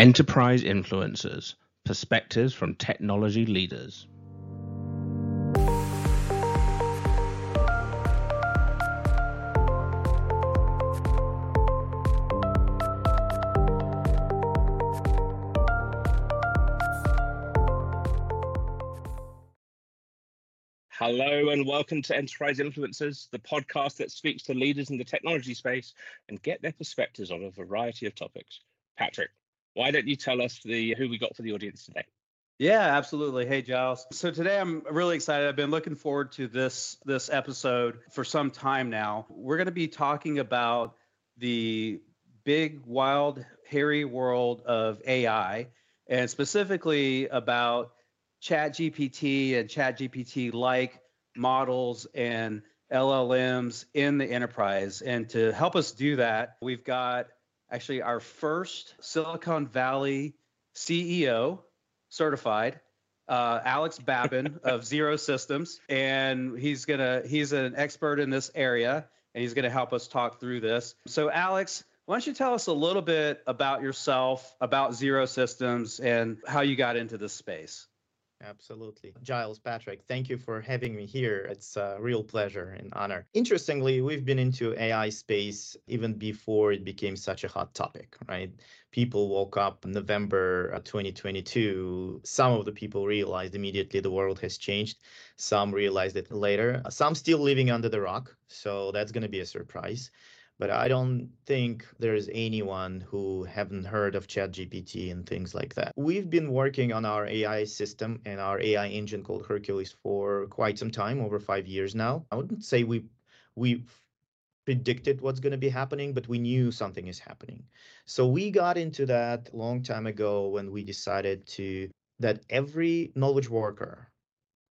Enterprise Influencers Perspectives from Technology Leaders. Hello and welcome to Enterprise Influencers, the podcast that speaks to leaders in the technology space and get their perspectives on a variety of topics. Patrick, why don't you tell us the who we got for the audience today? Yeah, absolutely. Hey, Giles. So today I'm really excited. I've been looking forward to this this episode for some time now. We're going to be talking about the big, wild, hairy world of AI, and specifically about Chat GPT and Chat GPT like models and LLMs in the enterprise. And to help us do that, we've got actually our first Silicon Valley CEO certified, uh, Alex Babin of Zero Systems, and he's gonna he's an expert in this area, and he's gonna help us talk through this. So, Alex, why don't you tell us a little bit about yourself, about Zero Systems, and how you got into this space? Absolutely. Giles, Patrick, thank you for having me here. It's a real pleasure and honor. Interestingly, we've been into AI space even before it became such a hot topic, right? People woke up in November 2022. Some of the people realized immediately the world has changed. Some realized it later. Some still living under the rock. So that's going to be a surprise but I don't think there's anyone who haven't heard of ChatGPT and things like that. We've been working on our AI system and our AI engine called Hercules for quite some time, over five years now. I wouldn't say we we predicted what's going to be happening, but we knew something is happening. So we got into that long time ago when we decided to that every knowledge worker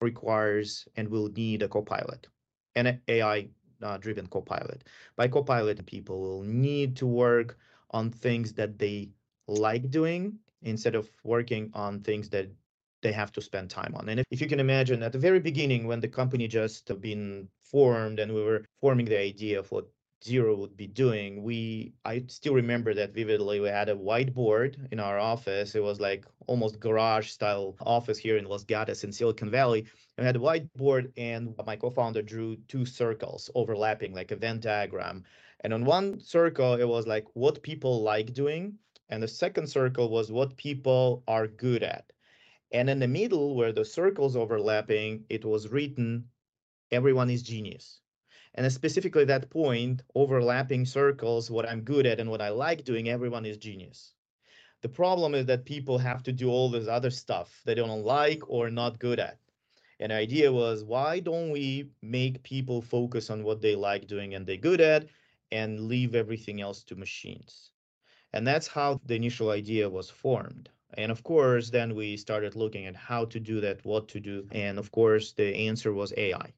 requires and will need a copilot and AI uh, driven copilot. By copilot, people will need to work on things that they like doing instead of working on things that they have to spend time on. And if, if you can imagine at the very beginning when the company just been formed and we were forming the idea of what Zero would be doing, we I still remember that vividly. We had a whiteboard in our office. It was like almost garage style office here in Los Gatos in Silicon Valley. We had a whiteboard, and my co-founder drew two circles overlapping, like a Venn diagram. And on one circle, it was like what people like doing, and the second circle was what people are good at. And in the middle, where the circles overlapping, it was written, "Everyone is genius." And specifically that point, overlapping circles, what I'm good at and what I like doing, everyone is genius. The problem is that people have to do all this other stuff they don't like or not good at. And the idea was, why don't we make people focus on what they like doing and they're good at and leave everything else to machines? And that's how the initial idea was formed. And of course, then we started looking at how to do that, what to do. And of course, the answer was AI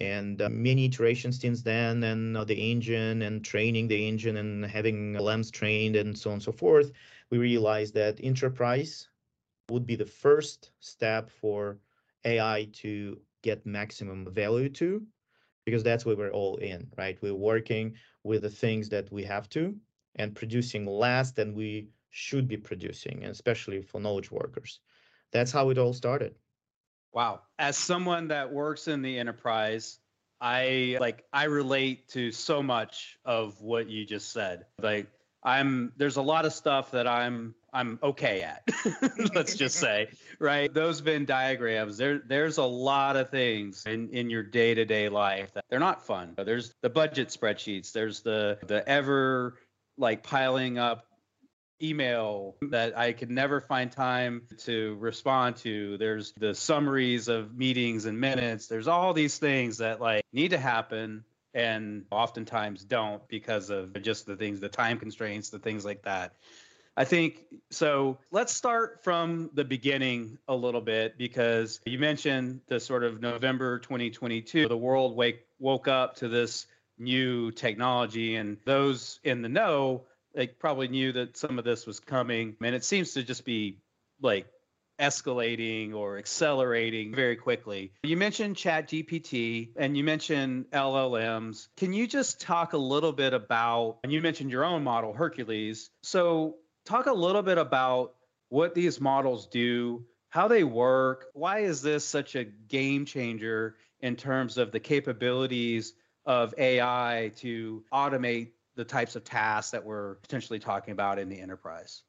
and uh, many iterations since then and uh, the engine and training the engine and having LMs trained and so on and so forth we realized that enterprise would be the first step for ai to get maximum value to because that's where we're all in right we're working with the things that we have to and producing less than we should be producing especially for knowledge workers that's how it all started Wow. As someone that works in the enterprise, I like I relate to so much of what you just said. Like I'm there's a lot of stuff that I'm I'm okay at. let's just say, right? Those Venn diagrams, there there's a lot of things in in your day-to-day life that they're not fun. There's the budget spreadsheets, there's the the ever like piling up email that I could never find time to respond to. There's the summaries of meetings and minutes. There's all these things that like need to happen and oftentimes don't because of just the things, the time constraints, the things like that. I think so. Let's start from the beginning a little bit because you mentioned the sort of November 2022, the world wake woke up to this new technology, and those in the know they probably knew that some of this was coming. And it seems to just be like escalating or accelerating very quickly. You mentioned Chat GPT and you mentioned LLMs. Can you just talk a little bit about, and you mentioned your own model, Hercules. So talk a little bit about what these models do, how they work. Why is this such a game changer in terms of the capabilities of AI to automate the types of tasks that we're potentially talking about in the enterprise?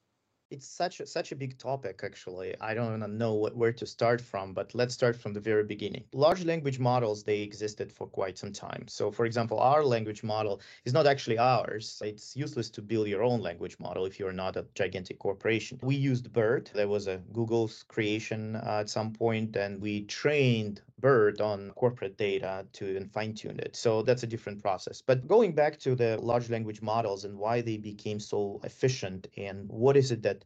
It's such a, such a big topic, actually. I don't even know what, where to start from, but let's start from the very beginning. Large language models, they existed for quite some time. So, for example, our language model is not actually ours. It's useless to build your own language model if you're not a gigantic corporation. We used BERT. There was a Google's creation uh, at some point, and we trained BERT on corporate data to and fine tune it. So that's a different process. But going back to the large language models and why they became so efficient and what is it that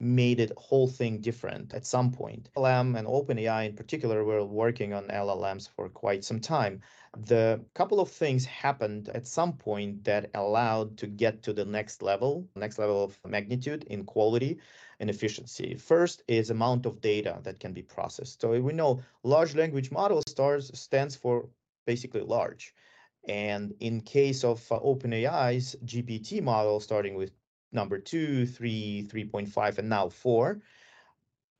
made it whole thing different at some point. LLM and OpenAI in particular were working on LLMs for quite some time. The couple of things happened at some point that allowed to get to the next level, next level of magnitude in quality and efficiency. First is amount of data that can be processed. So we know large language model stars stands for basically large. And in case of uh, OpenAI's GPT model, starting with number two, three, 3.5, and now four,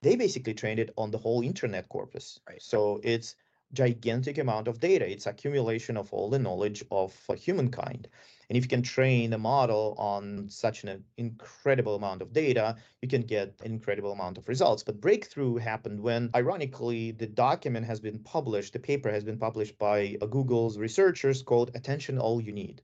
they basically trained it on the whole internet corpus. Right. So it's gigantic amount of data. It's accumulation of all the knowledge of uh, humankind. And if you can train a model on such an incredible amount of data, you can get an incredible amount of results. But breakthrough happened when, ironically, the document has been published, the paper has been published by uh, Google's researchers called Attention All You Need.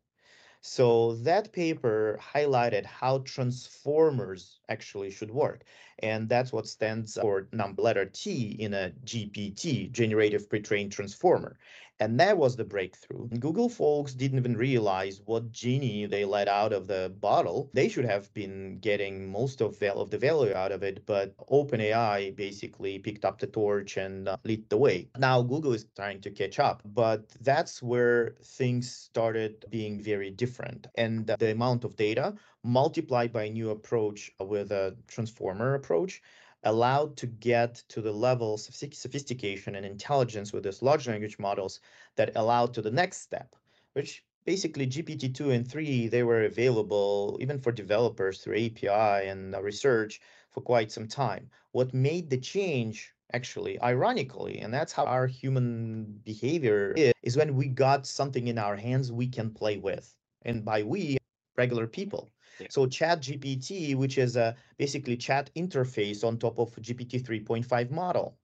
So that paper highlighted how transformers actually should work. And that's what stands for number letter T in a GPT, generative pre-trained transformer. And that was the breakthrough. Google folks didn't even realize what genie they let out of the bottle. They should have been getting most of, of the value out of it, but OpenAI basically picked up the torch and uh, lit the way. Now Google is trying to catch up, but that's where things started being very different. And the amount of data multiplied by a new approach with a transformer approach allowed to get to the levels of sophistication and intelligence with these large language models that allowed to the next step, which basically GPT-2 and 3, they were available even for developers through API and uh, research for quite some time. What made the change actually ironically and that's how our human behavior is, is when we got something in our hands we can play with and by we regular people So Chat GPT, which is a basically chat interface on top of GPT 3.5 model.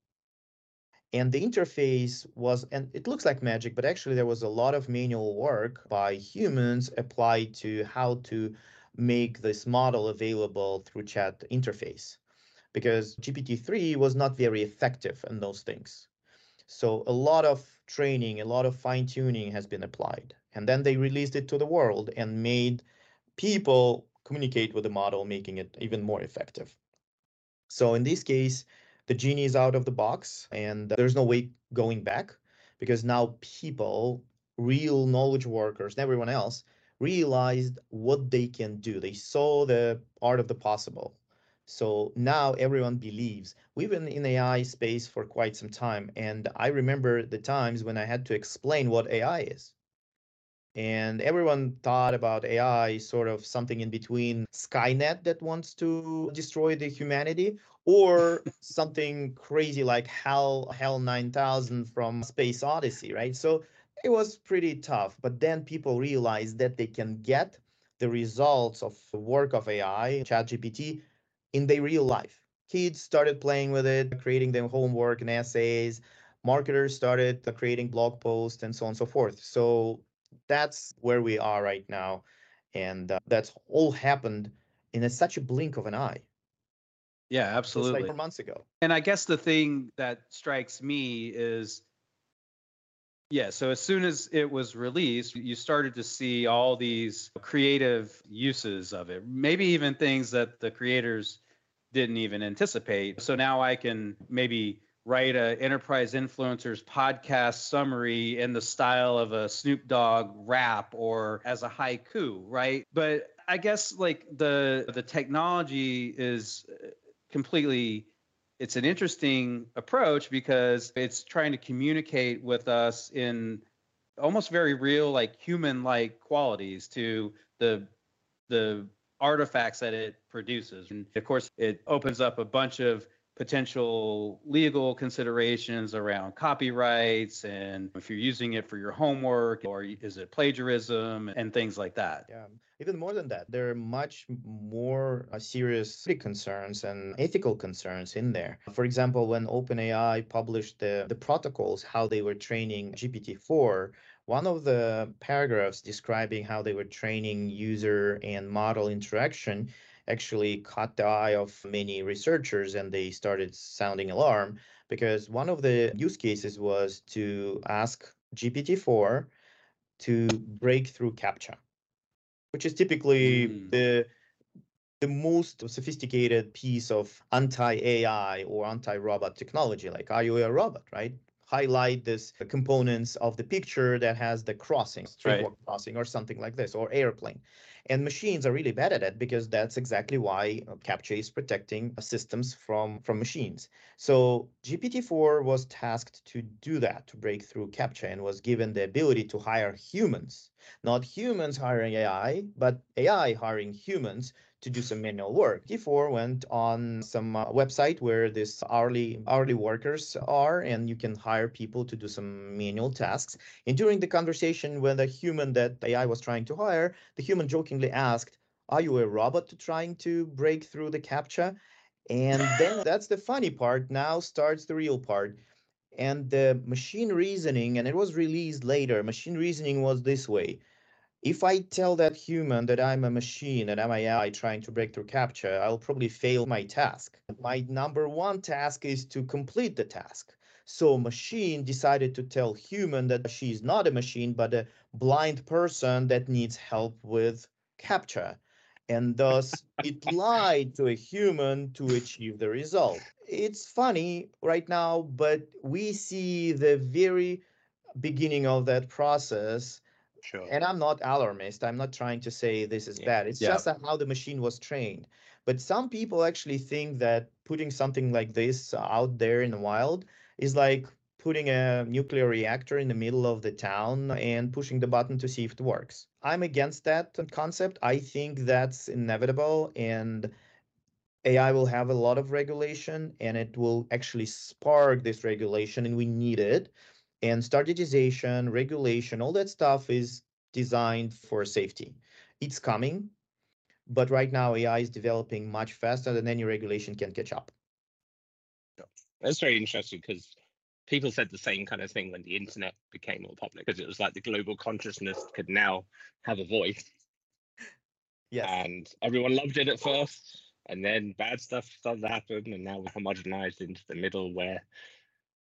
And the interface was, and it looks like magic, but actually there was a lot of manual work by humans applied to how to make this model available through chat interface because GPT-3 was not very effective in those things. So a lot of training, a lot of fine tuning has been applied. And then they released it to the world and made people communicate with the model, making it even more effective. So in this case, the genie is out of the box and there's no way going back because now people, real knowledge workers, and everyone else realized what they can do. They saw the art of the possible. So now everyone believes. We've been in AI space for quite some time. And I remember the times when I had to explain what AI is and everyone thought about AI sort of something in between Skynet that wants to destroy the humanity or something crazy like HAL HAL 9000 from Space Odyssey, right? So it was pretty tough, but then people realized that they can get the results of the work of AI, ChatGPT, in their real life. Kids started playing with it, creating their homework and essays. Marketers started creating blog posts and so on and so forth. So that's where we are right now. And uh, that's all happened in a, such a blink of an eye. Yeah, absolutely. Just like four months ago. And I guess the thing that strikes me is yeah, so as soon as it was released, you started to see all these creative uses of it, maybe even things that the creators didn't even anticipate. So now I can maybe write a enterprise influencers podcast summary in the style of a Snoop Dogg rap or as a haiku, right? But I guess like the the technology is uh, completely it's an interesting approach because it's trying to communicate with us in almost very real like human like qualities to the the artifacts that it produces. And of course, it opens up a bunch of potential legal considerations around copyrights and if you're using it for your homework or is it plagiarism and things like that. Yeah, even more than that, there are much more uh, serious concerns and ethical concerns in there. For example, when OpenAI published the, the protocols, how they were training GPT-4, one of the paragraphs describing how they were training user and model interaction actually caught the eye of many researchers and they started sounding alarm because one of the use cases was to ask GPT-4 to break through CAPTCHA, which is typically mm. the the most sophisticated piece of anti-AI or anti-robot technology, like are you a robot, right? Highlight this components of the picture that has the crossing, street right. crossing, or something like this, or airplane. And machines are really bad at it because that's exactly why CAPTCHA is protecting systems from, from machines. So GPT-4 was tasked to do that, to break through CAPTCHA and was given the ability to hire humans, not humans hiring AI, but AI hiring humans to do some manual work. T4 went on some uh, website where this hourly hourly workers are, and you can hire people to do some manual tasks. And during the conversation with the human that AI was trying to hire, the human jokingly asked, "Are you a robot trying to break through the captcha?" And then that's the funny part. Now starts the real part. And the machine reasoning, and it was released later. Machine reasoning was this way if I tell that human that I'm a machine and I'm AI trying to break through CAPTCHA, I'll probably fail my task. My number one task is to complete the task. So machine decided to tell human that she's not a machine, but a blind person that needs help with CAPTCHA. And thus it lied to a human to achieve the result. It's funny right now, but we see the very beginning of that process Sure. And I'm not alarmist. I'm not trying to say this is yeah. bad. It's yeah. just how the machine was trained. But some people actually think that putting something like this out there in the wild is like putting a nuclear reactor in the middle of the town and pushing the button to see if it works. I'm against that concept. I think that's inevitable and AI will have a lot of regulation and it will actually spark this regulation and we need it and standardization, regulation, all that stuff is designed for safety. It's coming, but right now AI is developing much faster than any regulation can catch up. That's very interesting because people said the same kind of thing when the internet became more popular because it was like the global consciousness could now have a voice. Yes. And everyone loved it at first, and then bad stuff started to happen, and now we're homogenized into the middle where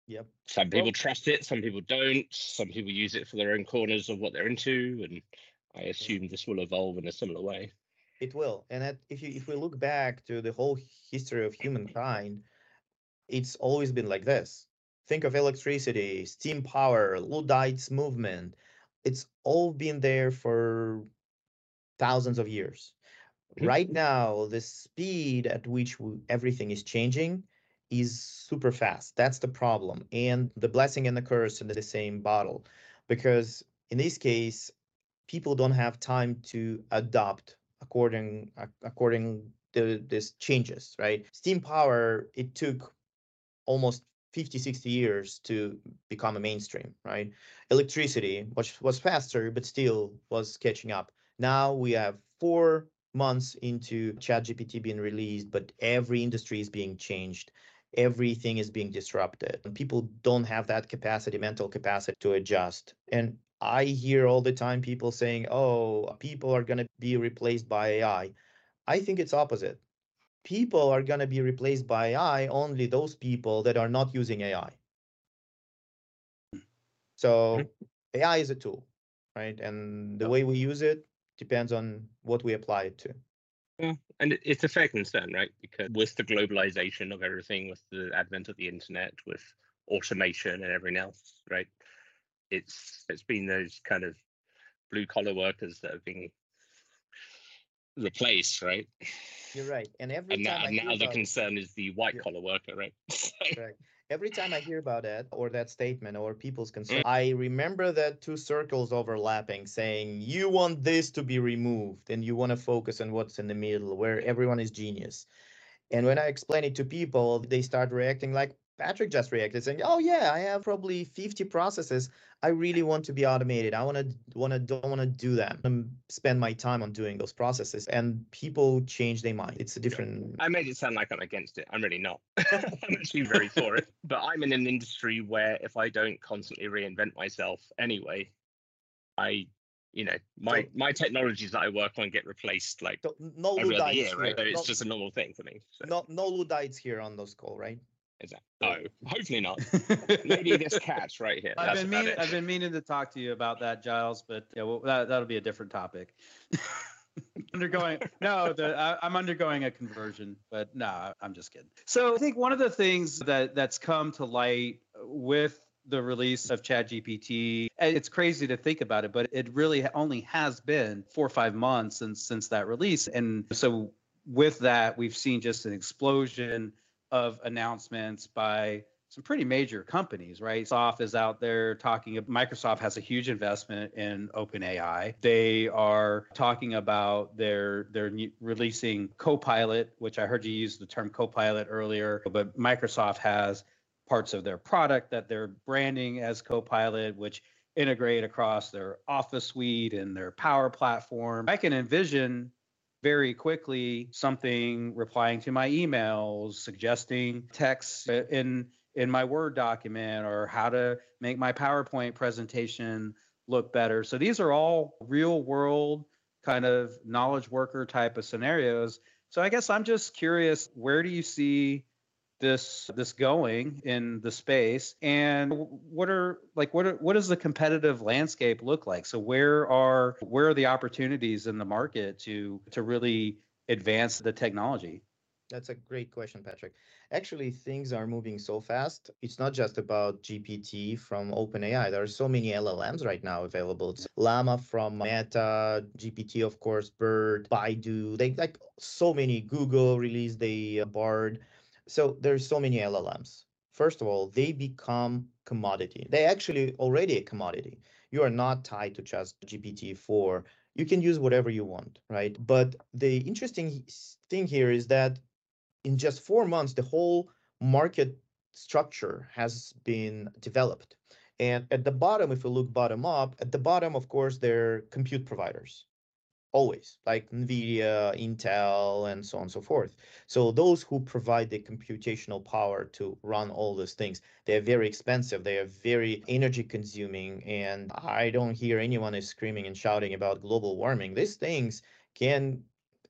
Yep. Some people well, trust it, some people don't. Some people use it for their own corners of what they're into, and I assume this will evolve in a similar way. It will, and that, if you if we look back to the whole history of humankind, it's always been like this. Think of electricity, steam power, Luddites movement. It's all been there for thousands of years. Mm-hmm. Right now, the speed at which we, everything is changing is super fast. That's the problem. And the blessing and the curse in the same bottle. Because in this case, people don't have time to adopt according according to this changes, right? Steam power, it took almost 50, 60 years to become a mainstream, right? Electricity, which was faster, but still was catching up. Now we have four months into ChatGPT being released, but every industry is being changed everything is being disrupted. And people don't have that capacity, mental capacity to adjust. And I hear all the time people saying, oh, people are going to be replaced by AI. I think it's opposite. People are going to be replaced by AI, only those people that are not using AI. So mm-hmm. AI is a tool, right? And the way we use it depends on what we apply it to. Yeah, and it's a fair concern, right? Because with the globalization of everything, with the advent of the internet, with automation and everything else, right? It's it's been those kind of blue collar workers that have been replaced, right? You're right, and every and time now, and now the concern is the white collar worker, right? right. Every time I hear about that or that statement or people's concern, mm. I remember that two circles overlapping saying you want this to be removed and you want to focus on what's in the middle where everyone is genius. And when I explain it to people, they start reacting like, Patrick just reacted saying, "Oh yeah, I have probably 50 processes. I really want to be automated. I want to want to don't want to do that and spend my time on doing those processes." And people change their mind. It's a different. I made it sound like I'm against it. I'm really not. I'm actually very for it. But I'm in an industry where if I don't constantly reinvent myself anyway, I you know my so, my technologies that I work on get replaced like so no every other year, right? So it's no, just a normal thing for me. So. No no Luddites here on this call, right? Is that? No, hopefully not. Maybe this cat's right here. I've been meaning, I've been meaning to talk to you about that, Giles, but yeah, well, that that'll be a different topic. undergoing no, the, I, am undergoing a conversion, but no, I'm just kidding. So I think one of the things that that's come to light with the release of ChatGPT. It's crazy to think about it, but it really only has been four or five months since since that release. And so with that, we've seen just an explosion of announcements by some pretty major companies, right? Microsoft is out there talking. Microsoft has a huge investment in OpenAI. They are talking about their their releasing Copilot, which I heard you use the term Copilot earlier. But Microsoft has parts of their product that they're branding as Copilot, which integrate across their Office suite and their Power platform. I can envision very quickly something replying to my emails, suggesting text in in my Word document or how to make my PowerPoint presentation look better. So these are all real world kind of knowledge worker type of scenarios. So I guess I'm just curious, where do you see this this going in the space and what are like what are, what does the competitive landscape look like? So where are where are the opportunities in the market to to really advance the technology? That's a great question patrick. Actually things are moving so fast. It's not just about gpt from openai. There are so many llms right now available. It's llama from meta gpt of course bird baidu they like so many google released the uh, bard so there's so many LLMs. First of all, they become commodity. They actually already a commodity. You are not tied to just GPT-4. You can use whatever you want, right? But the interesting thing here is that in just four months, the whole market structure has been developed. And at the bottom, if we look bottom up, at the bottom, of course, they're compute providers always like nvidia intel and so on and so forth. So those who provide the computational power to run all those things they're very expensive they are very energy consuming and i don't hear anyone is screaming and shouting about global warming. These things can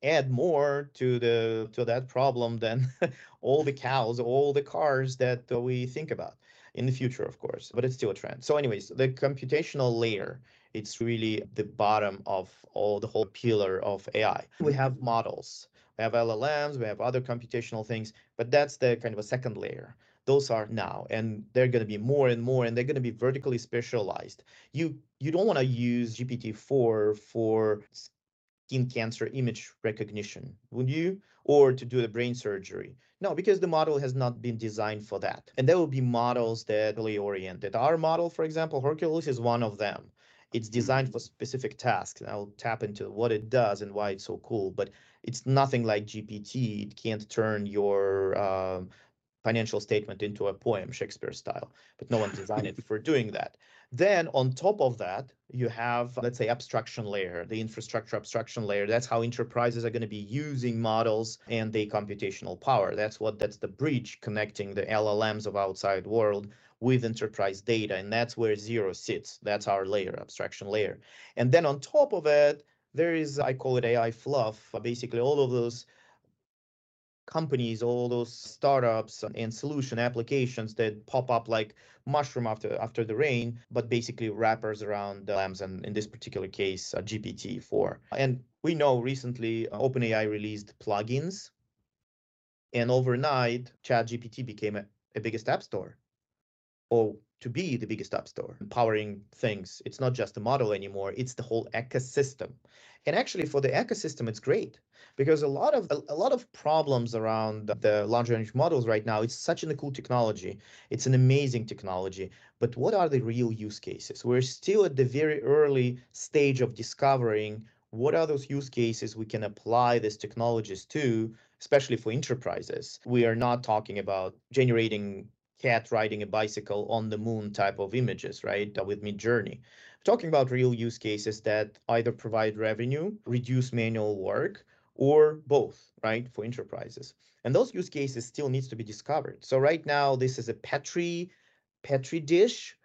add more to the to that problem than all the cows all the cars that we think about in the future of course but it's still a trend. So anyways the computational layer it's really the bottom of all the whole pillar of AI. We have models, we have LLMs, we have other computational things, but that's the kind of a second layer. Those are now, and they're going to be more and more, and they're going to be vertically specialized. You you don't want to use GPT-4 for skin cancer image recognition, would you? Or to do the brain surgery. No, because the model has not been designed for that. And there will be models that are really oriented. Our model, for example, Hercules is one of them. It's designed for specific tasks. And I'll tap into what it does and why it's so cool. But it's nothing like GPT. It can't turn your um, financial statement into a poem, Shakespeare style. But no one designed it for doing that. Then on top of that, you have, let's say, abstraction layer, the infrastructure abstraction layer. That's how enterprises are going to be using models and the computational power. That's what that's the bridge connecting the LLMs of outside world with enterprise data. And that's where zero sits. That's our layer, abstraction layer. And then on top of it, there is, I call it AI fluff, basically all of those companies, all those startups and solution applications that pop up like mushroom after after the rain, but basically wrappers around LLMs and in this particular case, uh, GPT-4. And we know recently uh, OpenAI released plugins, and overnight, ChatGPT became a, a biggest app store or to be the biggest app store, powering things. It's not just a model anymore, it's the whole ecosystem. And actually for the ecosystem, it's great because a lot of a, a, lot of problems around the large language models right now, it's such a cool technology. It's an amazing technology. But what are the real use cases? We're still at the very early stage of discovering what are those use cases we can apply these technologies to, especially for enterprises. We are not talking about generating cat riding a bicycle on the moon type of images, right? With Midjourney. Talking about real use cases that either provide revenue, reduce manual work, or both, right, for enterprises. And those use cases still needs to be discovered. So right now, this is a Petri, Petri dish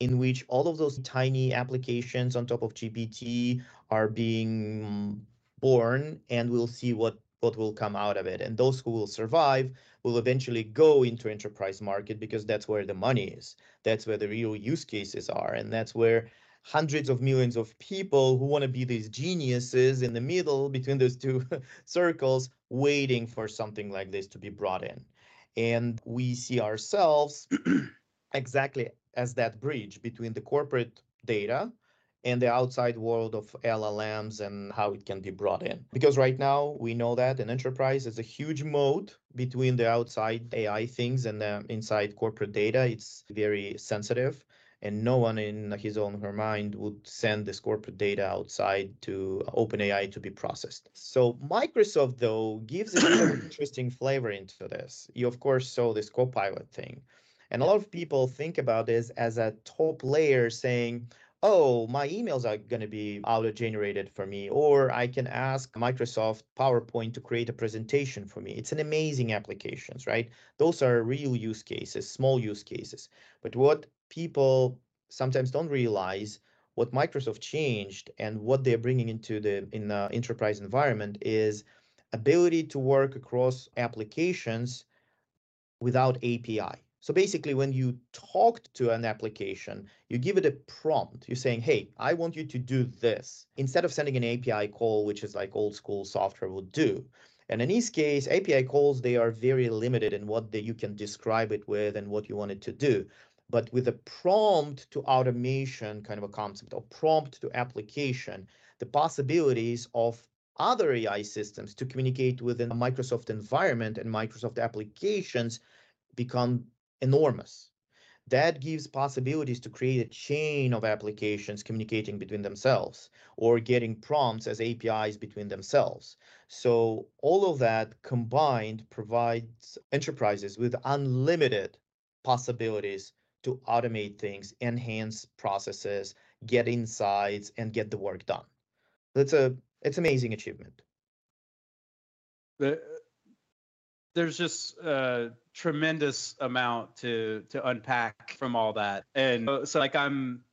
in which all of those tiny applications on top of GPT are being born, and we'll see what what will come out of it. And those who will survive will eventually go into enterprise market because that's where the money is. That's where the real use cases are. And that's where hundreds of millions of people who want to be these geniuses in the middle between those two circles waiting for something like this to be brought in. And we see ourselves exactly as that bridge between the corporate data and the outside world of LLMs and how it can be brought in. Because right now we know that an enterprise is a huge moat between the outside AI things and the inside corporate data. It's very sensitive and no one in his own her mind would send this corporate data outside to OpenAI to be processed. So Microsoft though gives an interesting flavor into this. You of course saw this Copilot thing. And a lot of people think about this as a top layer saying, oh, my emails are going to be auto generated for me, or I can ask Microsoft PowerPoint to create a presentation for me. It's an amazing applications, right? Those are real use cases, small use cases. But what people sometimes don't realize what Microsoft changed and what they're bringing into the in the enterprise environment is ability to work across applications without API. So basically, when you talk to an application, you give it a prompt. You're saying, hey, I want you to do this. Instead of sending an API call, which is like old school software would do. And in this case, API calls, they are very limited in what they, you can describe it with and what you want it to do. But with a prompt to automation kind of a concept or prompt to application, the possibilities of other AI systems to communicate within a Microsoft environment and Microsoft applications become enormous. That gives possibilities to create a chain of applications communicating between themselves or getting prompts as APIs between themselves. So all of that combined provides enterprises with unlimited possibilities to automate things, enhance processes, get insights, and get the work done. That's a it's amazing achievement. There's just a tremendous amount to to unpack from all that, and so like I'm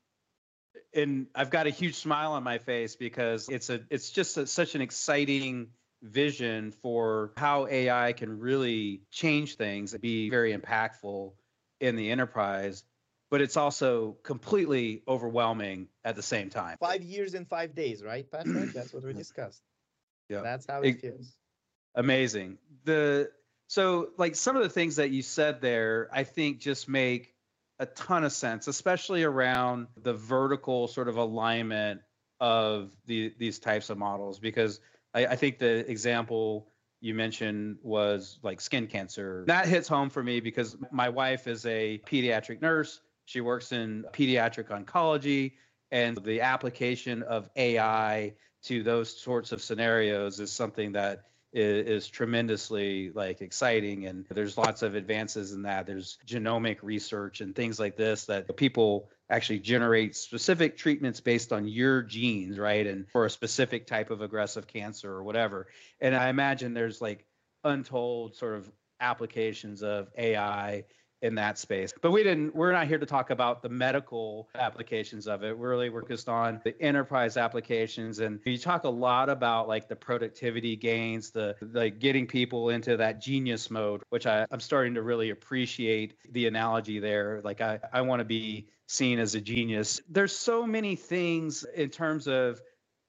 and I've got a huge smile on my face because it's a it's just a, such an exciting vision for how AI can really change things and be very impactful in the enterprise, but it's also completely overwhelming at the same time. Five years in five days, right, Patrick? That's what we discussed. Yeah, that's how it, it feels. Amazing. The so like some of the things that you said there, I think just make a ton of sense, especially around the vertical sort of alignment of the these types of models, because I, I think the example you mentioned was like skin cancer. That hits home for me because my wife is a pediatric nurse. She works in pediatric oncology, and the application of AI to those sorts of scenarios is something that is, is, tremendously like exciting and there's lots of advances in that there's genomic research and things like this that people actually generate specific treatments based on your genes, right? And for a specific type of aggressive cancer or whatever. And I imagine there's like untold sort of applications of AI in that space. But we didn't we're not here to talk about the medical applications of it. We're really focused on the enterprise applications and you talk a lot about like the productivity gains, the like getting people into that genius mode, which I, I'm starting to really appreciate the analogy there. Like I, I want to be seen as a genius. There's so many things in terms of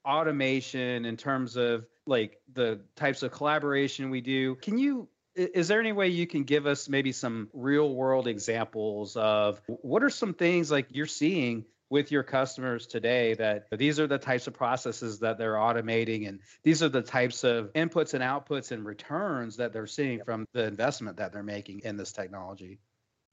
automation, in terms of like the types of collaboration we do. Can you is there any way you can give us maybe some real world examples of what are some things like you're seeing with your customers today that these are the types of processes that they're automating and these are the types of inputs and outputs and returns that they're seeing from the investment that they're making in this technology?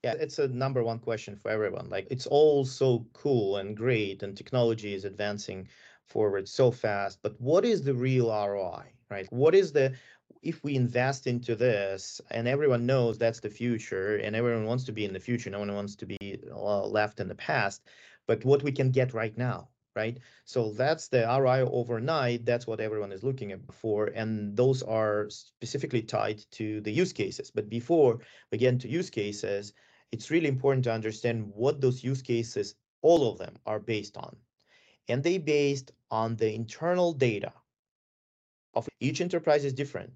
Yeah it's a number one question for everyone. Like it's all so cool and great and technology is advancing forward so fast but what is the real roi right? What is the if we invest into this and everyone knows that's the future and everyone wants to be in the future no one wants to be uh, left in the past but what we can get right now right? So that's the roi overnight that's what everyone is looking for and those are specifically tied to the use cases. But before we get into use cases it's really important to understand what those use cases all of them are based on. And they based on the internal data of each enterprise is different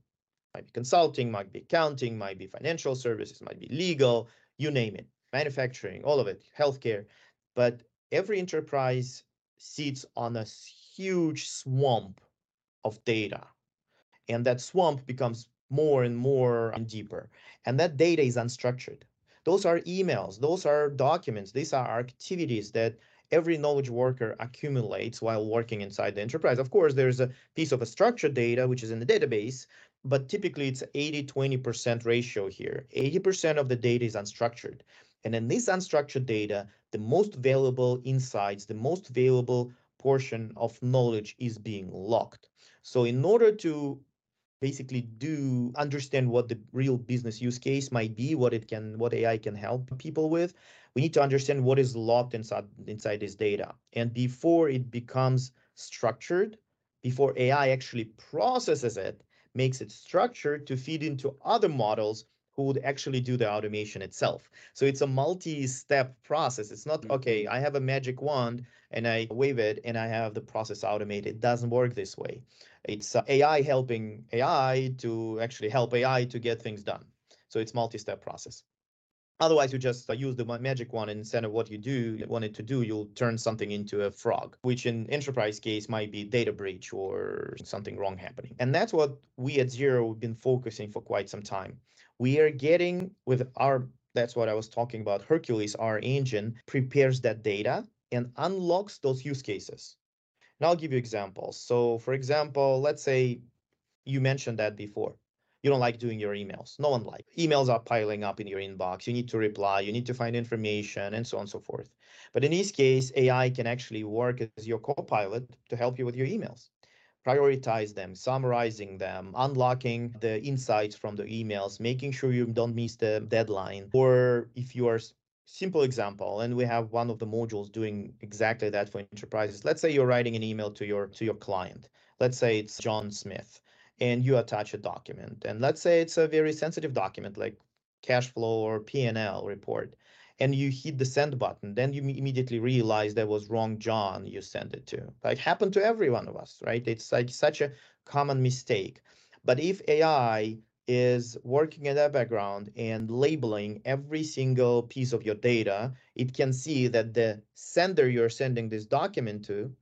might be consulting might be accounting might be financial services might be legal you name it manufacturing all of it healthcare but every enterprise sits on a huge swamp of data. And that swamp becomes more and more and deeper. And that data is unstructured. Those are emails, those are documents, these are activities that every knowledge worker accumulates while working inside the enterprise. Of course, there's a piece of a structured data, which is in the database, but typically it's 80 20% ratio here. 80% of the data is unstructured. And in this unstructured data, the most valuable insights, the most valuable portion of knowledge is being locked. So in order to basically do understand what the real business use case might be, what it can, what AI can help people with, we need to understand what is locked inside inside this data. And before it becomes structured, before AI actually processes it, makes it structured to feed into other models who would actually do the automation itself. So it's a multi-step process. It's not okay, mm-hmm. I have a magic wand and I wave it and I have the process automated. It doesn't work this way. It's uh, AI helping AI to actually help AI to get things done. So it's multi-step process. Otherwise, you just uh, use the magic wand and instead of what you do you want it to do, you'll turn something into a frog, which in enterprise case might be data breach or something wrong happening. And that's what we at Zero have been focusing for quite some time we are getting with our that's what I was talking about. Hercules, our engine, prepares that data and unlocks those use cases. And I'll give you examples. So, for example, let's say you mentioned that before. You don't like doing your emails. No one likes. Emails are piling up in your inbox. You need to reply, you need to find information, and so on and so forth. But in this case, AI can actually work as your co pilot to help you with your emails prioritize them, summarizing them, unlocking the insights from the emails, making sure you don't miss the deadline. Or if you are simple example and we have one of the modules doing exactly that for enterprises let's say you're writing an email to your to your client let's say it's john smith and you attach a document and let's say it's a very sensitive document like cash flow or p&l report and you hit the send button, then you immediately realize that was wrong John you sent it to. Like happened to every one of us, right? It's like such a common mistake. But if AI is working in the background and labeling every single piece of your data, it can see that the sender you're sending this document to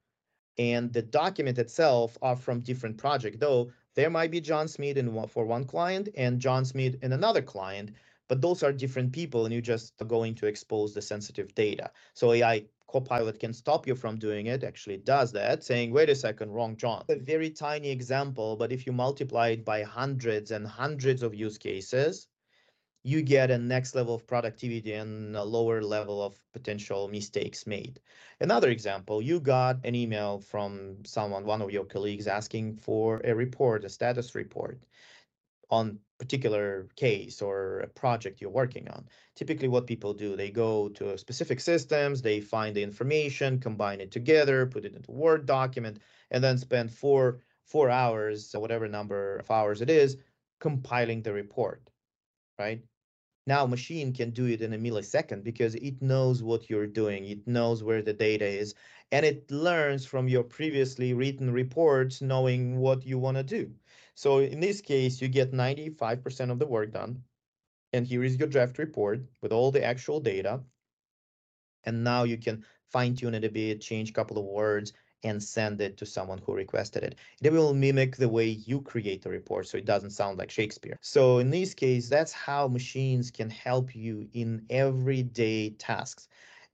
and the document itself are from different project, though there might be John Smith in one, for one client and John Smith in another client but those are different people and you're just going to expose the sensitive data. So AI Copilot can stop you from doing it, actually does that, saying, wait a second, wrong John. A very tiny example, but if you multiply it by hundreds and hundreds of use cases, you get a next level of productivity and a lower level of potential mistakes made. Another example, you got an email from someone, one of your colleagues asking for a report, a status report on particular case or a project you're working on. Typically what people do, they go to specific systems, they find the information, combine it together, put it into Word document, and then spend four four hours, whatever number of hours it is, compiling the report, right? Now machine can do it in a millisecond because it knows what you're doing, it knows where the data is, and it learns from your previously written reports knowing what you want to do. So in this case, you get 95% of the work done. And here is your draft report with all the actual data. And now you can fine tune it a bit, change a couple of words, and send it to someone who requested it. It will mimic the way you create the report so it doesn't sound like Shakespeare. So in this case, that's how machines can help you in everyday tasks.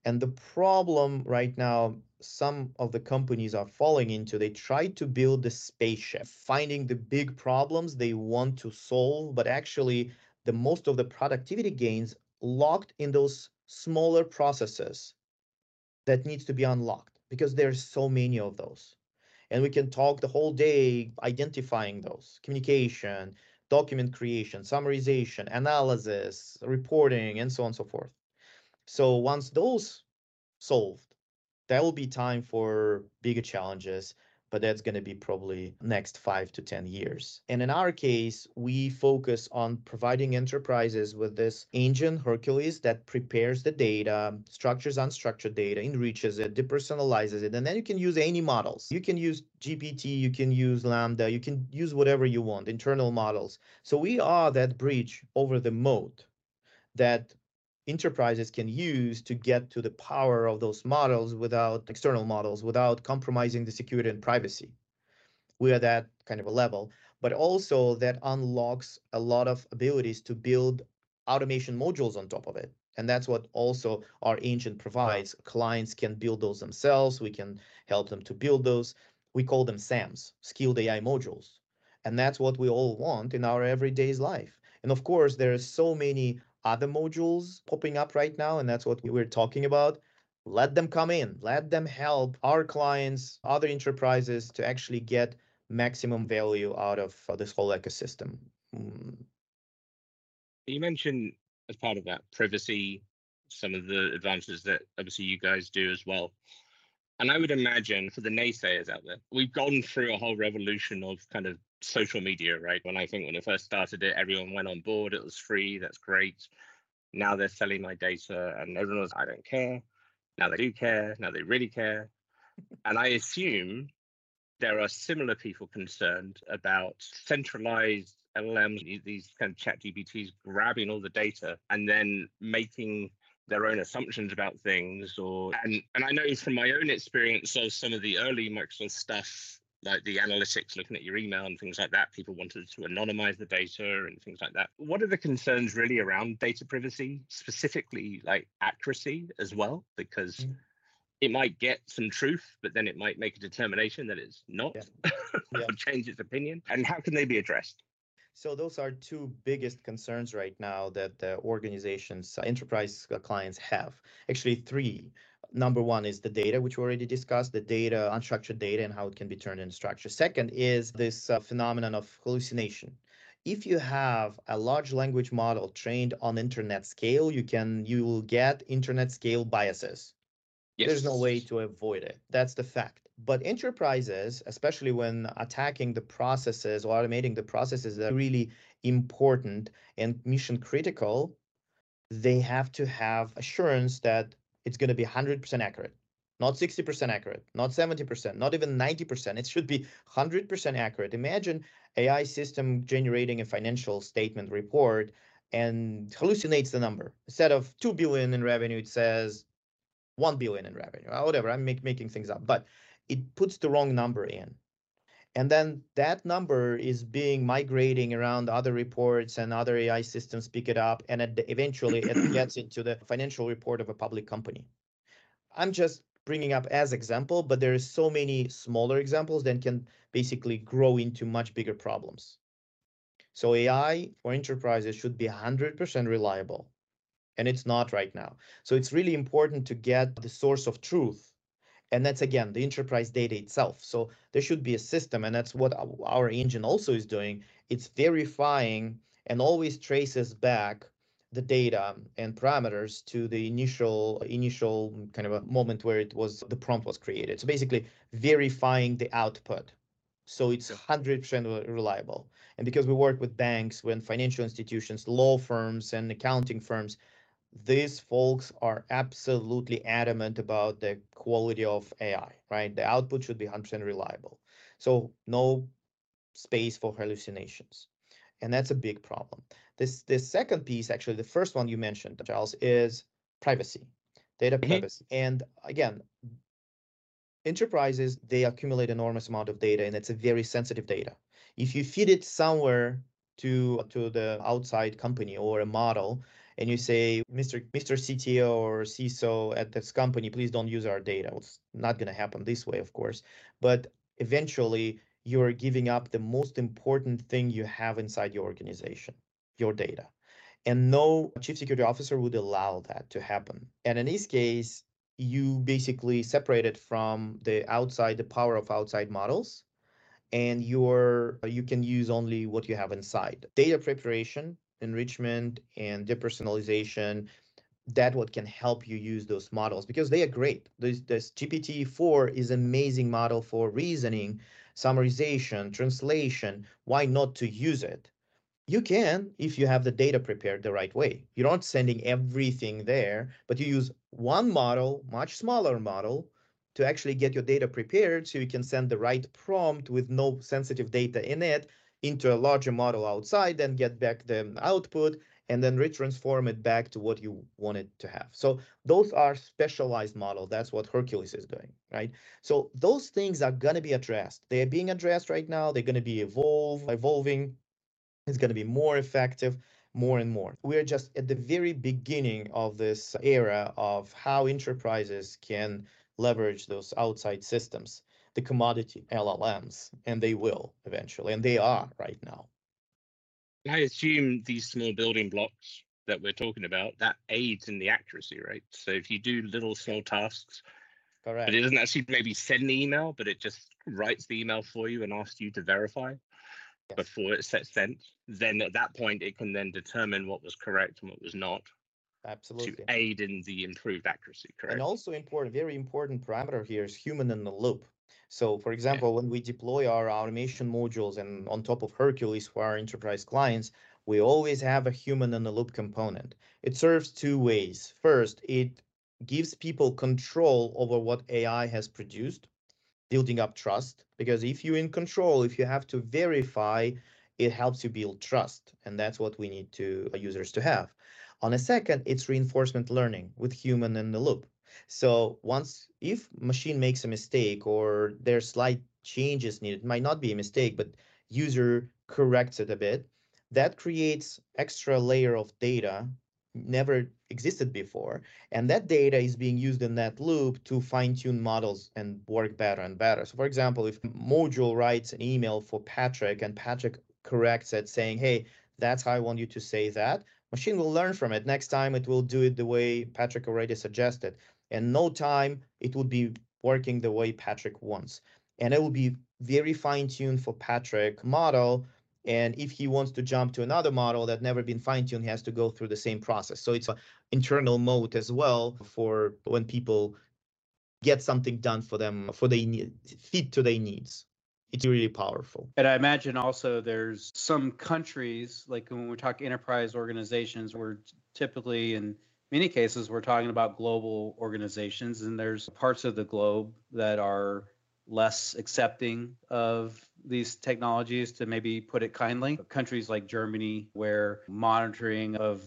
And the problem right now, some of the companies are falling into, they try to build the spaceship, finding the big problems they want to solve, but actually the most of the productivity gains locked in those smaller processes that needs to be unlocked because there's so many of those. And we can talk the whole day identifying those communication document creation summarization analysis reporting and so on and so forth. So once those solved there will be time for bigger challenges but that's going to be probably next five to 10 years. And in our case, we focus on providing enterprises with this engine, Hercules, that prepares the data, structures unstructured data, enriches it, depersonalizes it, and then you can use any models. You can use GPT, you can use LaMDA, you can use whatever you want, internal models. So we are that bridge over the moat that enterprises can use to get to the power of those models without external models, without compromising the security and privacy. We are that kind of a level, but also that unlocks a lot of abilities to build automation modules on top of it. And that's what also our engine provides. Clients can build those themselves. We can help them to build those. We call them SAMs, skilled AI modules. And that's what we all want in our everyday's life. And of course, there are so many other modules popping up right now, and that's what we were talking about. Let them come in, let them help our clients, other enterprises to actually get maximum value out of uh, this whole ecosystem. Mm. You mentioned as part of that privacy, some of the advantages that obviously you guys do as well. And I would imagine for the naysayers out there, we've gone through a whole revolution of kind of social media, right? When I think when I first started it, everyone went on board. It was free. That's great. Now they're selling my data, and everyone was, I don't care. Now they do care. Now they really care. and I assume there are similar people concerned about centralized LLMs, these kind of chat GPTs grabbing all the data and then making their own assumptions about things or and and I know from my own experience of some of the early Microsoft stuff like the analytics looking at your email and things like that people wanted to anonymize the data and things like that what are the concerns really around data privacy specifically like accuracy as well because mm. it might get some truth but then it might make a determination that it's not yeah. Yeah. change its opinion and how can they be addressed so those are two biggest concerns right now that the organizations, enterprise clients have. Actually, three. Number one is the data, which we already discussed, the data, unstructured data, and how it can be turned into structure. Second is this uh, phenomenon of hallucination. If you have a large language model trained on internet scale, you can you will get internet scale biases. Yes. There's no way to avoid it. That's the fact. But enterprises, especially when attacking the processes or automating the processes that are really important and mission critical, they have to have assurance that it's going to be 100% accurate, not 60% accurate, not 70%, not even 90%. It should be 100% accurate. Imagine AI system generating a financial statement report and hallucinates the number. Instead of 2 billion in revenue, it says 1 billion in revenue, uh, whatever. I'm make, making things up. But it puts the wrong number in. And then that number is being migrating around other reports and other AI systems pick it up. And it, eventually it gets into the financial report of a public company. I'm just bringing up as example, but there is so many smaller examples that can basically grow into much bigger problems. So AI for enterprises should be 100% reliable. And it's not right now. So it's really important to get the source of truth and that's again the enterprise data itself. So there should be a system and that's what our engine also is doing. It's verifying and always traces back the data and parameters to the initial initial kind of a moment where it was the prompt was created. So basically verifying the output. So it's 100% reliable. And because we work with banks when financial institutions law firms and accounting firms these folks are absolutely adamant about the quality of AI, right? The output should be 100% reliable. So no space for hallucinations. And that's a big problem. This this second piece, actually, the first one you mentioned, Giles, is privacy, data mm-hmm. privacy. And again, enterprises they accumulate enormous amount of data and it's a very sensitive data if you feed it somewhere to to the outside company or a model and you say mr mr cto or ciso at this company please don't use our data. It's not going to happen this way of course but eventually you're giving up the most important thing you have inside your organization your data. And no chief security officer would allow that to happen. And in this case you basically separate it from the outside the power of outside models and you're you can use only what you have inside. Data preparation enrichment and depersonalization that what can help you use those models because they are great this, this gpt-4 is an amazing model for reasoning summarization translation why not to use it you can if you have the data prepared the right way. You're not sending everything there, but you use one model, much smaller model, to actually get your data prepared so you can send the right prompt with no sensitive data in it into a larger model outside, then get back the output and then retransform it back to what you want it to have. So those are specialized models. That's what Hercules is doing, right? So those things are going to be addressed. They are being addressed right now. They're going to be evolve, evolving It's going to be more effective more and more. We're just at the very beginning of this era of how enterprises can leverage those outside systems, the commodity LLMs, and they will eventually, and they are right now. I assume these small building blocks that we're talking about that aids in the accuracy, right? So if you do little small tasks, Correct. but it doesn't actually maybe send the email, but it just writes the email for you and asks you to verify Yes. before it sets sent, then at that point it can then determine what was correct and what was not Absolutely. to aid in the improved accuracy, correct? And also important, very important parameter here is human in the loop. So for example, when we deploy our automation modules and on top of Hercules for our enterprise clients, we always have a human in the loop component. It serves two ways. First, it gives people control over what AI has produced, building up trust. Because if you're in control, if you have to verify, it helps you build trust. And that's what we need to uh, users to have. On a second, it's reinforcement learning with human in the loop. So once if machine makes a mistake or there's slight changes needed, might not be a mistake, but user corrects it a bit, that creates extra layer of data never existed before. And that data is being used in that loop to fine tune models and work better and better. So, for example, if module writes an email for Patrick and Patrick corrects it saying, hey, that's how I want you to say that, machine will learn from it. Next time it will do it the way Patrick already suggested. And no time it would be working the way Patrick wants. And it will be very fine tuned for Patrick model and if he wants to jump to another model that never been fine-tuned, he has to go through the same process. So it's an internal mode as well for when people get something done for them for they need fit to their needs. It's really powerful. And I imagine also there's some countries, like when we talk enterprise organizations, we're typically in many cases we're talking about global organizations, and there's parts of the globe that are less accepting of these technologies to maybe put it kindly. Countries like germany where monitoring of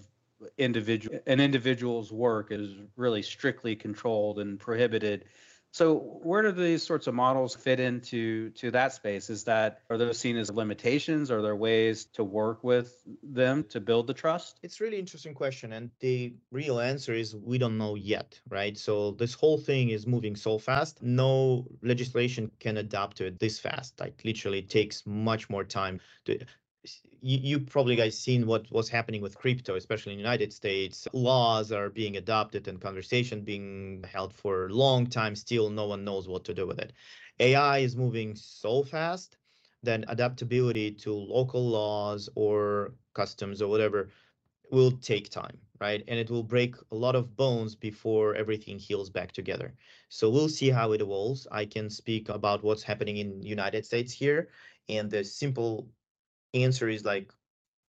individual an individual's work is really strictly controlled and prohibited so where do these sorts of models fit into to that space? Is that are those seen as limitations? Are there ways to work with them to build the trust? It's really interesting question, and the real answer is we don't know yet, right? So this whole thing is moving so fast. No legislation can adapt to it this fast. Like literally, it takes much more time to you, probably guys seen what was happening with crypto, especially in the United States. Laws are being adopted and conversation being held for a long time. Still, no one knows what to do with it. AI is moving so fast that adaptability to local laws or customs or whatever will take time, right? And it will break a lot of bones before everything heals back together. So we'll see how it evolves. I can speak about what's happening in United States here and the simple answer is like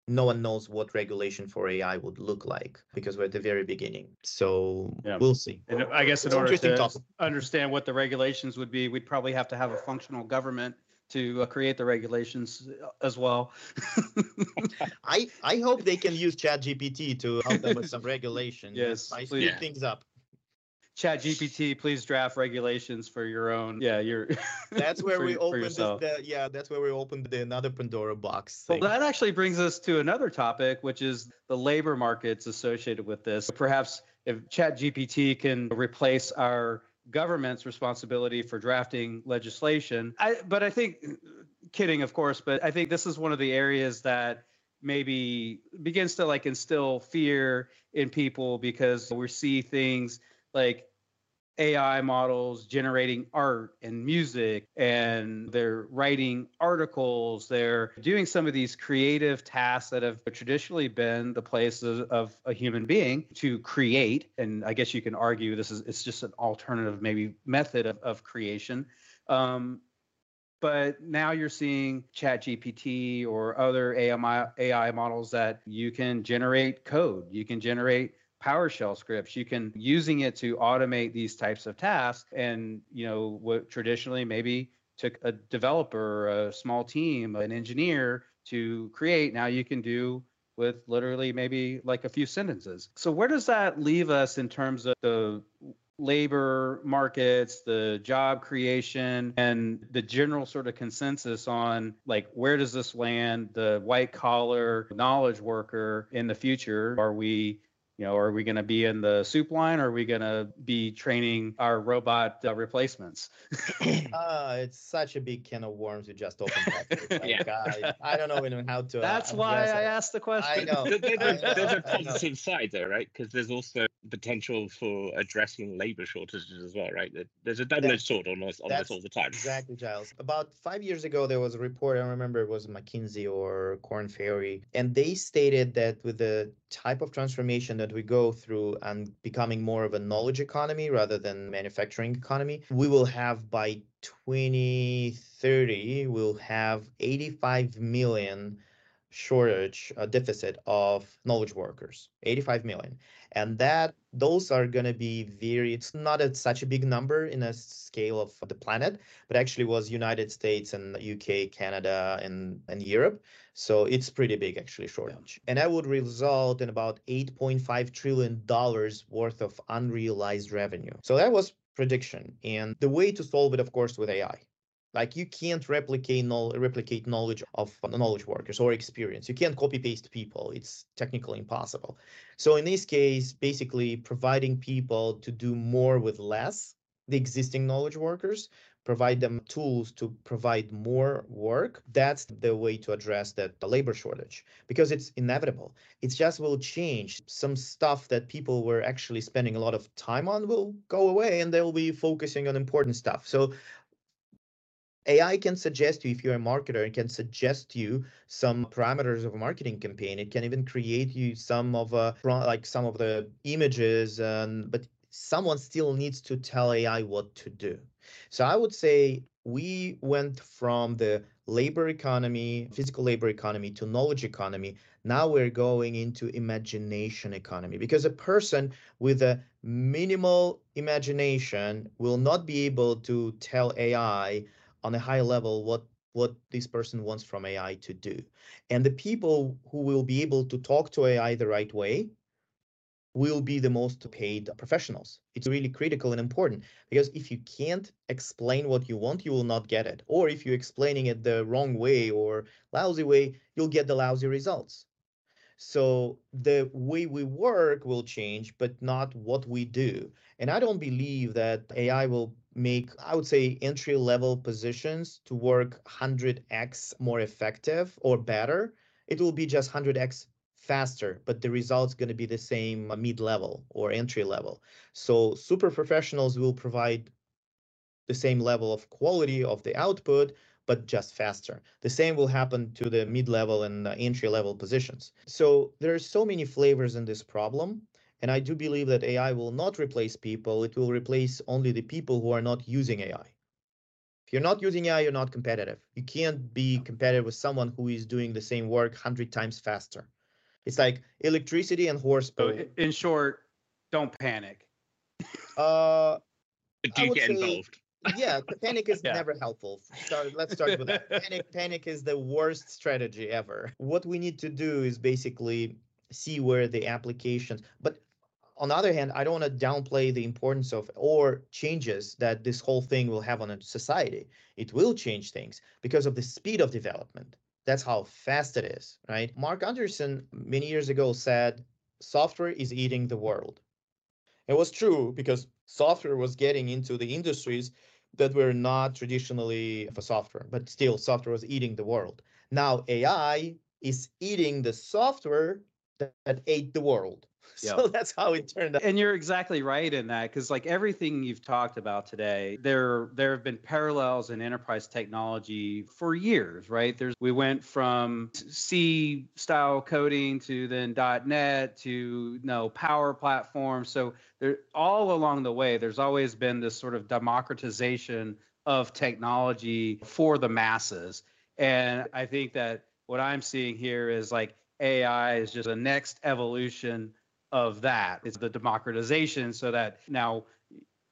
no one knows what regulation for AI would look like because we're at the very beginning. So Yeah. we'll see. And I guess in It's order interesting to topic. understand what the regulations would be, we'd probably have to have a functional government to uh, create the regulations uh, as well. I I hope they can use ChatGPT to help them with some regulation. Yes, I please. speed things up. Chat GPT, please draft regulations for your own. Yeah, your. That's where we opened the, yeah, that's where we opened the another Pandora box. Thing. Well, that actually brings us to another topic, which is the labor markets associated with this. Perhaps if Chat GPT can replace our government's responsibility for drafting legislation. I, but I think, kidding, of course, but I think this is one of the areas that maybe begins to like instill fear in people because we see things like AI models generating art and music, and they're writing articles. They're doing some of these creative tasks that have traditionally been the place of, of, a human being to create. And I guess you can argue this is it's just an alternative, maybe method of, of creation. Um, but now you're seeing ChatGPT or other AI, AI models that you can generate code, you can generate PowerShell scripts. You can using it to automate these types of tasks. And you know what traditionally maybe took a developer, a small team, an engineer to create. Now you can do with literally maybe like a few sentences. So where does that leave us in terms of the labor markets, the job creation, and the general sort of consensus on like where does this land the white collar knowledge worker in the future? Are we you know, are we going to be in the soup line or are we going to be training our robot uh, replacements? uh, it's such a big can of worms you just opened. Like, yeah. I, I, don't know even how to. Uh, That's uh, why I asked the question. I know. there's, a, there's a positive side there, right? Because there's also potential for addressing labor shortages as well, right? There's a double-edged sword on this, on this all the time. Exactly, Giles. About five years ago, there was a report. I remember it was McKinsey or Korn Ferry, and they stated that with the type of transformation that we go through and becoming more of a knowledge economy rather than manufacturing economy, we will have by 2030, we'll have 85 million shortage a deficit of knowledge workers 85 million. And that those are going to be very it's not a, such a big number in a scale of the planet but actually was united states and uk canada and and europe. So it's pretty big actually shortage. Yeah. and that would result in about 8.5 trillion dollars worth of unrealized revenue. So that was prediction. And the way to solve it of course with ai like you can't replicate replicate knowledge of knowledge workers or experience. You can't copy paste people. It's technically impossible. So in this case, basically providing people to do more with less, the existing knowledge workers, provide them tools to provide more work. That's the way to address that the labor shortage because it's inevitable. It just will change. Some stuff that people were actually spending a lot of time on will go away and they'll be focusing on important stuff. So AI can suggest you if you're a marketer, it can suggest you some parameters of a marketing campaign. It can even create you some of uh, like some of the images, and but someone still needs to tell AI what to do. So I would say we went from the labor economy, physical labor economy to knowledge economy. Now we're going into imagination economy because a person with a minimal imagination will not be able to tell AI on a high level what what this person wants from AI to do. And the people who will be able to talk to AI the right way will be the most paid professionals. It's really critical and important because if you can't explain what you want, you will not get it. Or if you're explaining it the wrong way or lousy way, you'll get the lousy results. So the way we work will change, but not what we do. And I don't believe that AI will make, I would say, entry level positions to work 100x more effective or better. It will be just 100x faster, but the result's going to be the same uh, mid level or entry level. So super professionals will provide the same level of quality of the output, but just faster. The same will happen to the mid-level and entry-level positions. So there are so many flavors in this problem. And I do believe that AI will not replace people. It will replace only the people who are not using AI. If you're not using AI, you're not competitive. You can't be competitive with someone who is doing the same work 100 times faster. It's like electricity and horsepower. So in short, don't panic. Uh, do you get involved? yeah, panic is yeah. never helpful. Start, let's start with that. Panic, panic is the worst strategy ever. What we need to do is basically see where the applications, but on the other hand, I don't want to downplay the importance of or changes that this whole thing will have on a society. It will change things because of the speed of development. That's how fast it is, right? Marc Andreessen many years ago said, software is eating the world. It was true because software was getting into the industries that were not traditionally for software, but still software was eating the world. Now AI is eating the software that, that ate the world. So that's how it turned out. And you're exactly right in that because like everything you've talked about today, there there have been parallels in enterprise technology for years, right? There's we went from C style coding to then .NET to you know Power Platform. So there all along the way, there's always been this sort of democratization of technology for the masses. And I think that what I'm seeing here is like AI is just a next evolution of that. It's the democratization so that now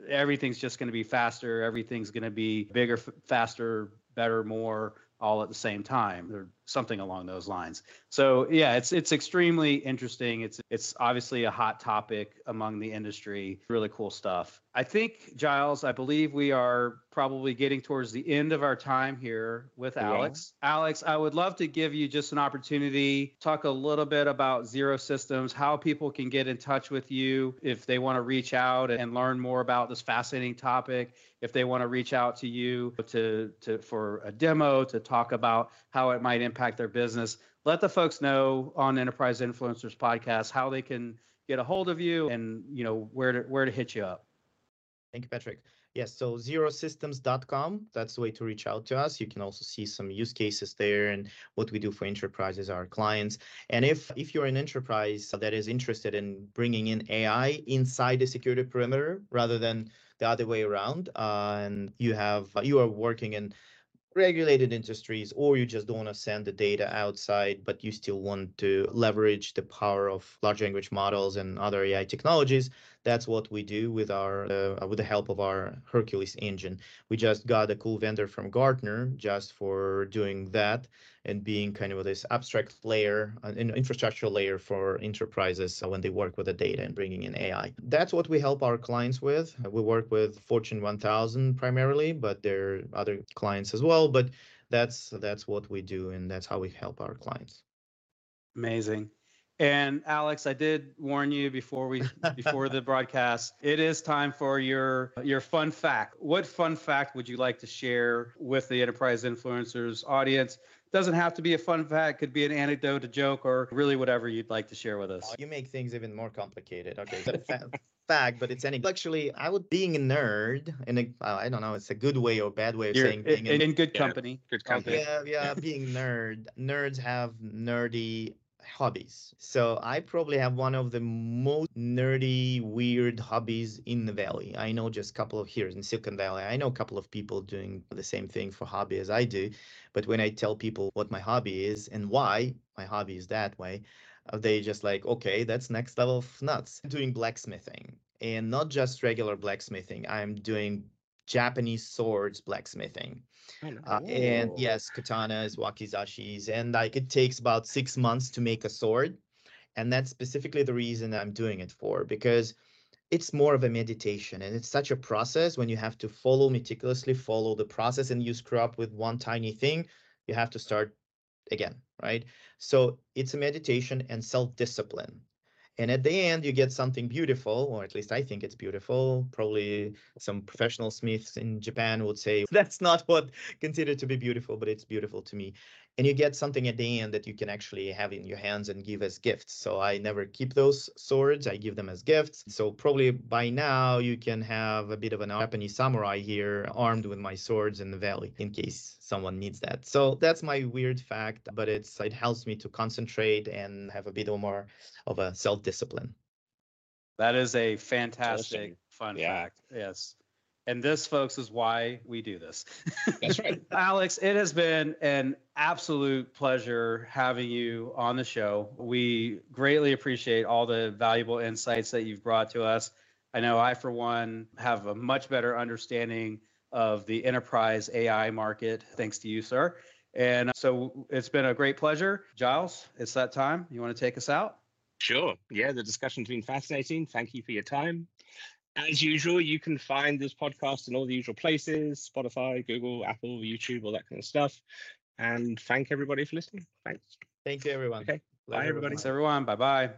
everything's just going to be faster, everything's going to be bigger, faster, better, more all at the same time or something along those lines. So yeah, it's it's extremely interesting. It's it's obviously a hot topic among the industry. Really cool stuff. I think Giles, I believe we are probably getting towards the end of our time here with Alex. Yeah. Alex, I would love to give you just an opportunity talk a little bit about Zero Systems, how people can get in touch with you if they want to reach out and learn more about this fascinating topic, if they want to reach out to you to to for a demo to talk about how it might impact their business. Let the folks know on Enterprise Influencers podcast how they can get a hold of you and you know where to where to hit you up. Thank you, Patrick. Yes, so zerosystems.com, that's the way to reach out to us. You can also see some use cases there and what we do for enterprises, our clients. And if if you're an enterprise that is interested in bringing in AI inside the security perimeter rather than the other way around, uh, and you have you are working in regulated industries or you just don't want to send the data outside but you still want to leverage the power of large language models and other ai technologies that's what we do with our uh, with the help of our hercules engine we just got a cool vendor from gartner just for doing that and being kind of this abstract layer, an infrastructure layer for enterprises when they work with the data and bringing in AI. That's what we help our clients with. We work with Fortune 1000 primarily, but there are other clients as well. But that's that's what we do, and that's how we help our clients. Amazing. And Alex, I did warn you before we before the broadcast. It is time for your your fun fact. What fun fact would you like to share with the enterprise influencers audience? Doesn't have to be a fun fact, could be an anecdote, a joke, or really whatever you'd like to share with us. You make things even more complicated. Okay, so fact, but it's any. Actually, I would being a nerd, and uh, I don't know, it's a good way or bad way of You're saying being in, in good company. Yeah, good company. Yeah, yeah, being nerd. Nerds have nerdy hobbies. So I probably have one of the most nerdy, weird hobbies in the valley. I know just a couple of here in Silicon Valley. I know a couple of people doing the same thing for hobby as I do. But when I tell people what my hobby is and why my hobby is that way, uh, they just like, okay, that's next level of nuts. I'm doing blacksmithing and not just regular blacksmithing. I'm doing Japanese swords blacksmithing. Uh, and yes, katanas, wakizashis, and like it takes about six months to make a sword. And that's specifically the reason I'm doing it for, because it's more of a meditation and it's such a process when you have to follow meticulously follow the process and you screw up with one tiny thing, you have to start again, right? So it's a meditation and self-discipline. And at the end, you get something beautiful, or at least I think it's beautiful. Probably some professional smiths in Japan would say that's not what considered to be beautiful, but it's beautiful to me and you get something at the end that you can actually have in your hands and give as gifts. So I never keep those swords, I give them as gifts. So probably by now you can have a bit of an Japanese samurai here armed with my swords in the valley in case someone needs that. So that's my weird fact, but it's it helps me to concentrate and have a bit more of a self-discipline. That is a fantastic fun yeah. fact. Yes. And this, folks, is why we do this. That's right. Alex, it has been an absolute pleasure having you on the show. We greatly appreciate all the valuable insights that you've brought to us. I know I, for one, have a much better understanding of the enterprise AI market, thanks to you, sir. And so it's been a great pleasure. Giles, it's that time. You want to take us out? Sure. Yeah, the discussion's been fascinating. Thank you for your time. As usual, you can find this podcast in all the usual places Spotify, Google, Apple, YouTube, all that kind of stuff. And thank everybody for listening. Thanks. Thank you, everyone. Okay. Bye, everybody. Thanks, everyone. Bye bye.